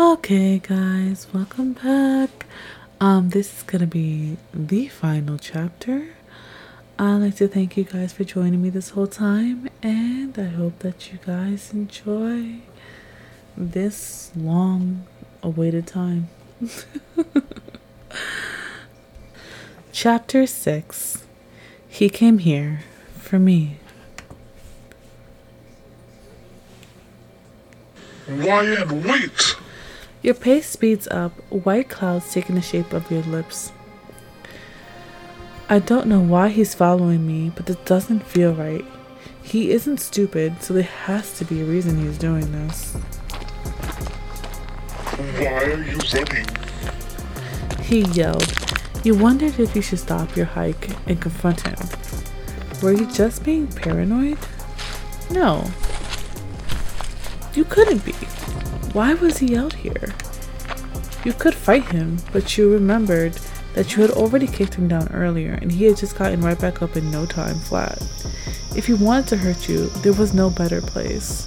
Okay, guys, welcome back. Um, this is gonna be the final chapter. I'd like to thank you guys for joining me this whole time, and I hope that you guys enjoy this long awaited time. Chapter 6 He Came Here for Me. Ryan, wait! Your pace speeds up, white clouds taking the shape of your lips. I don't know why he's following me, but it doesn't feel right. He isn't stupid, so there has to be a reason he's doing this. Why are you running? He yelled. You wondered if you should stop your hike and confront him. Were you just being paranoid? No. You couldn't be. Why was he out here? You could fight him, but you remembered that you had already kicked him down earlier and he had just gotten right back up in no time flat. If he wanted to hurt you, there was no better place.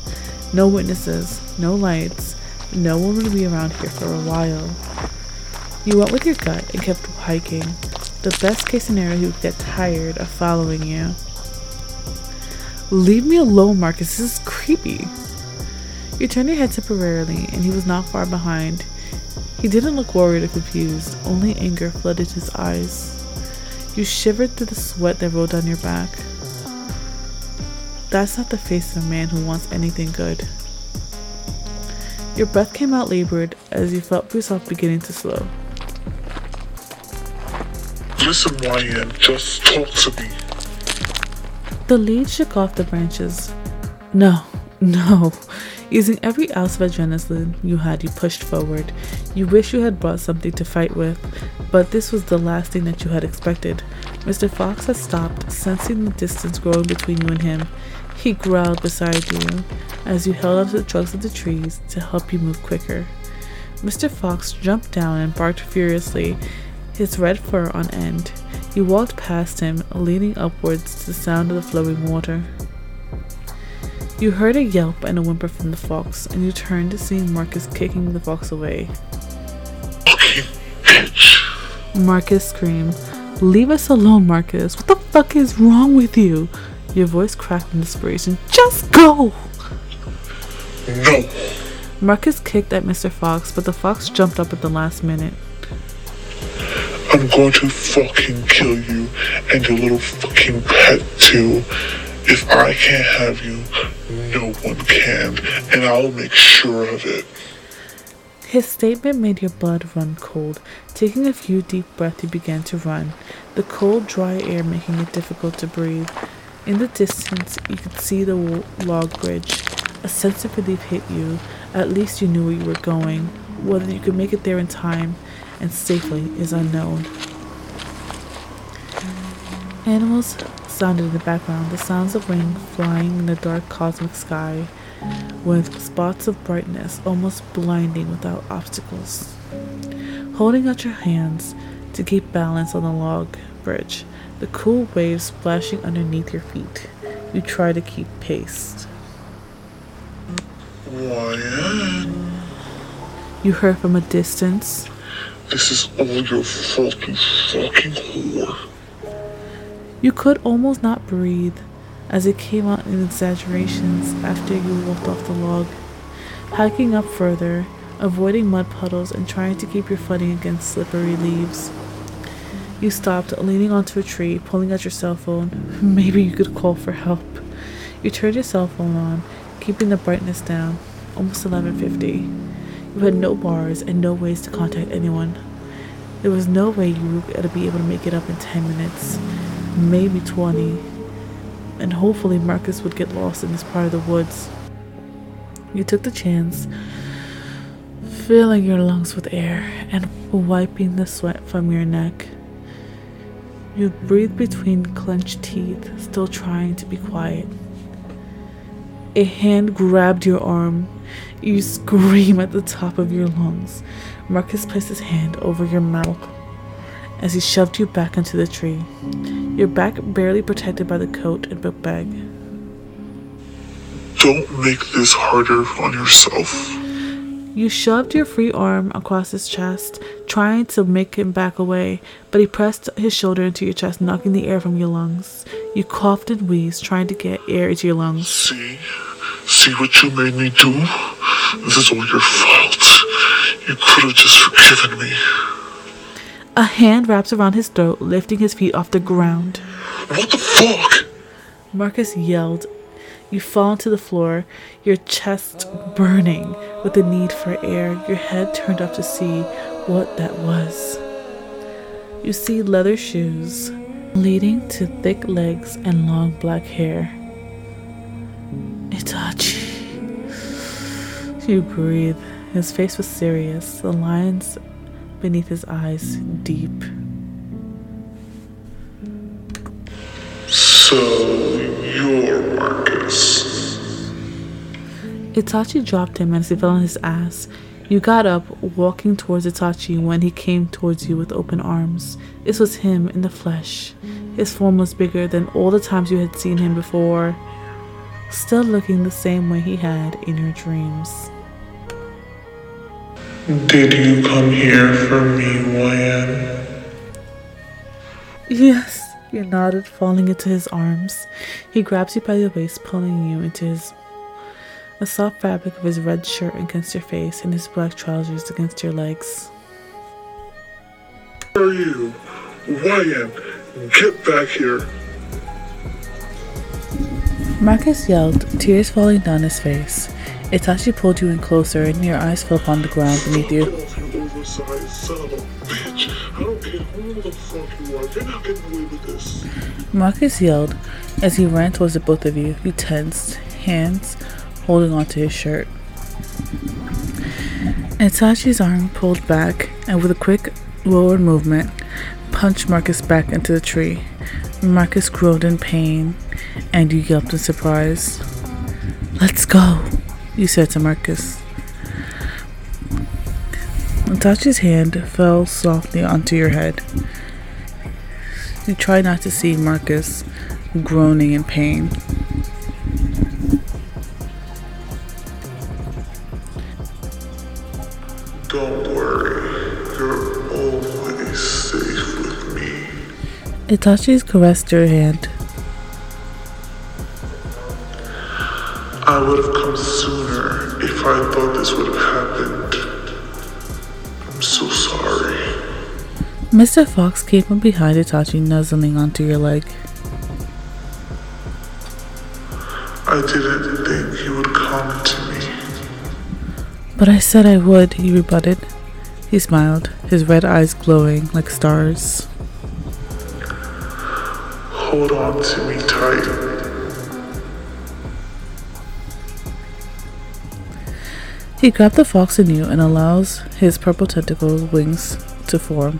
No witnesses, no lights, no one would be around here for a while. You went with your gut and kept hiking. The best case scenario, he would get tired of following you. Leave me alone, Marcus. This is creepy. You turned your head temporarily, and he was not far behind. He didn't look worried or confused, only anger flooded his eyes. You shivered through the sweat that rolled down your back. That's not the face of a man who wants anything good. Your breath came out labored as you felt yourself beginning to slow. Listen, Ryan, just talk to me. The leaves shook off the branches. No, no. Using every ounce of adrenaline you had, you pushed forward. You wish you had brought something to fight with, but this was the last thing that you had expected. Mr. Fox had stopped, sensing the distance growing between you and him. He growled beside you as you held onto the trunks of the trees to help you move quicker. Mr. Fox jumped down and barked furiously, his red fur on end. You walked past him, leaning upwards to the sound of the flowing water. You heard a yelp and a whimper from the fox, and you turned to see Marcus kicking the fox away. Marcus screamed, Leave us alone, Marcus. What the fuck is wrong with you? Your voice cracked in desperation. Just go! No. Marcus kicked at Mr. Fox, but the fox jumped up at the last minute. I'm going to fucking kill you and your little fucking pet too. If I can't have you, no one can, and I'll make sure of it. His statement made your blood run cold. Taking a few deep breaths, you began to run, the cold, dry air making it difficult to breathe. In the distance, you could see the log bridge. A sense of relief hit you. At least you knew where you were going. Whether you could make it there in time and safely is unknown. Animals sounded in the background, the sounds of rain flying in the dark cosmic sky, with spots of brightness almost blinding without obstacles. Holding out your hands to keep balance on the log bridge, the cool waves splashing underneath your feet, you try to keep pace. Ryan, You heard from a distance, this is all your fault, you fucking whore. You could almost not breathe as it came out in exaggerations after you walked off the log. Hiking up further, avoiding mud puddles and trying to keep your footing against slippery leaves. You stopped, leaning onto a tree, pulling out your cell phone. Maybe you could call for help. You turned your cell phone on, keeping the brightness down. Almost 11:50. You had no bars and no ways to contact anyone. There was no way you were going to be able to make it up in 10 minutes, maybe 20. And hopefully Marcus would get lost in this part of the woods. You took the chance, filling your lungs with air and wiping the sweat from your neck. You breathed between clenched teeth, still trying to be quiet. A hand grabbed your arm. You scream at the top of your lungs. Marcus placed his hand over your mouth as he shoved you back into the tree, your back barely protected by the coat and book bag. Don't make this harder on yourself. You shoved your free arm across his chest, trying to make him back away, but he pressed his shoulder into your chest, knocking the air from your lungs. You coughed and wheezed, trying to get air into your lungs. See? See what you made me do? This is all your fault. You could have just forgiven me. A hand wraps around his throat, lifting his feet off the ground. What the fuck? Marcus yelled. You fall to the floor, your chest burning with the need for air, your head turned up to see what that was. You see leather shoes leading to thick legs and long black hair. Itachi. You breathe. His face was serious, the lines beneath his eyes deep. So, you're Marcus. Itachi dropped him as he fell on his ass. You got up, walking towards Itachi when he came towards you with open arms. This was him in the flesh. His form was bigger than all the times you had seen him before, still looking the same way he had in your dreams. Did you come here for me, Wan? Yes. You nodded, falling into his arms. He grabs you by the waist, pulling you into his the soft fabric of his red shirt against your face and his black trousers against your legs. Who are you? Ryan, get back here. Marcus yelled, tears falling down his face. Itachi pulled you in closer, and your eyes fell upon the ground beneath you. Marcus yelled as he ran towards the both of you. You tensed, hands holding onto his shirt. Itachi's arm pulled back, and with a quick lower movement, punched Marcus back into the tree. Marcus groaned in pain, and you yelped in surprise. Let's go, you said to Marcus. Itachi's hand fell softly onto your head. You tried not to see Marcus groaning in pain. Don't worry. You're always safe with me. Itachi caressed your hand. I would have come sooner if I thought this would have happened. I'm so sorry. Mr. Fox came from behind Itachi, nuzzling onto your leg. I didn't think he would come to me. But I said I would, he rebutted. He smiled, his red eyes glowing like stars. Hold on to me tight. He grabbed the fox you and allows his purple tentacle wings to form.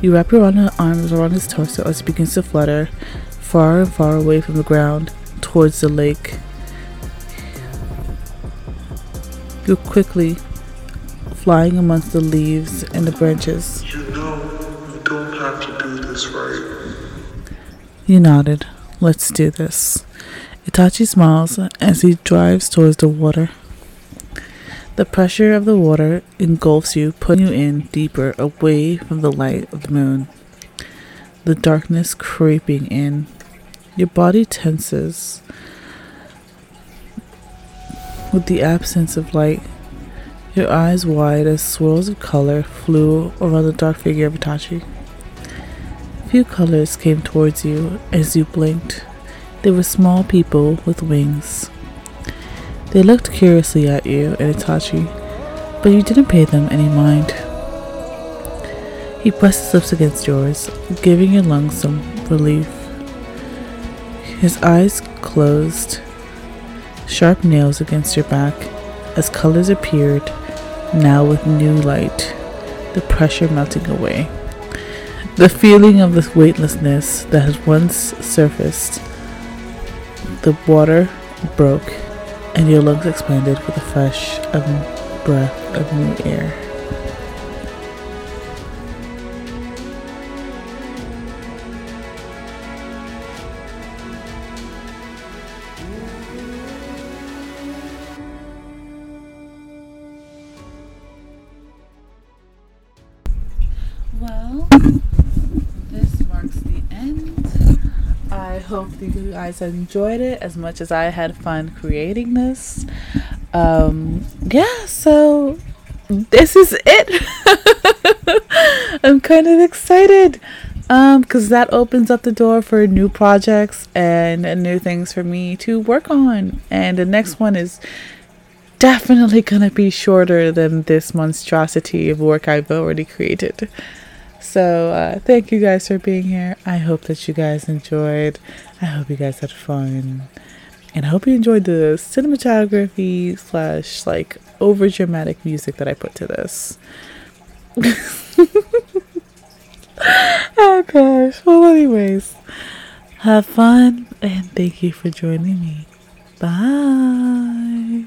You wrap your arms around his torso as he begins to flutter far and far away from the ground towards the lake. You quickly flying amongst the leaves and the branches. You know you don't have to do this, right? You nodded. Let's do this. Itachi smiles as he drives towards the water. The pressure of the water engulfs you, putting you in deeper away from the light of the moon. The darkness creeping in. Your body tenses with the absence of light. Your eyes wide as swirls of color flew around the dark figure of Itachi. Few colors came towards you as you blinked. They were small people with wings. They looked curiously at you and Itachi, but you didn't pay them any mind. He pressed his lips against yours, giving your lungs some relief. His eyes closed, sharp nails against your back, as colors appeared, now with new light, the pressure melting away. The feeling of this weightlessness that had once surfaced, the water broke and your lungs expanded with a fresh um, breath of new air. Well, hope that you guys enjoyed it as much as I had fun creating this. Um, yeah, so this is it. I'm kind of excited um because that opens up the door for new projects and new things for me to work on and the next one is definitely gonna be shorter than this monstrosity of work i've already created so uh, thank you guys for being here i hope that you guys enjoyed i hope you guys had fun and I hope you enjoyed the cinematography slash like over dramatic music that I put to this. oh gosh. Well, anyways, have fun and thank you for joining me. Bye.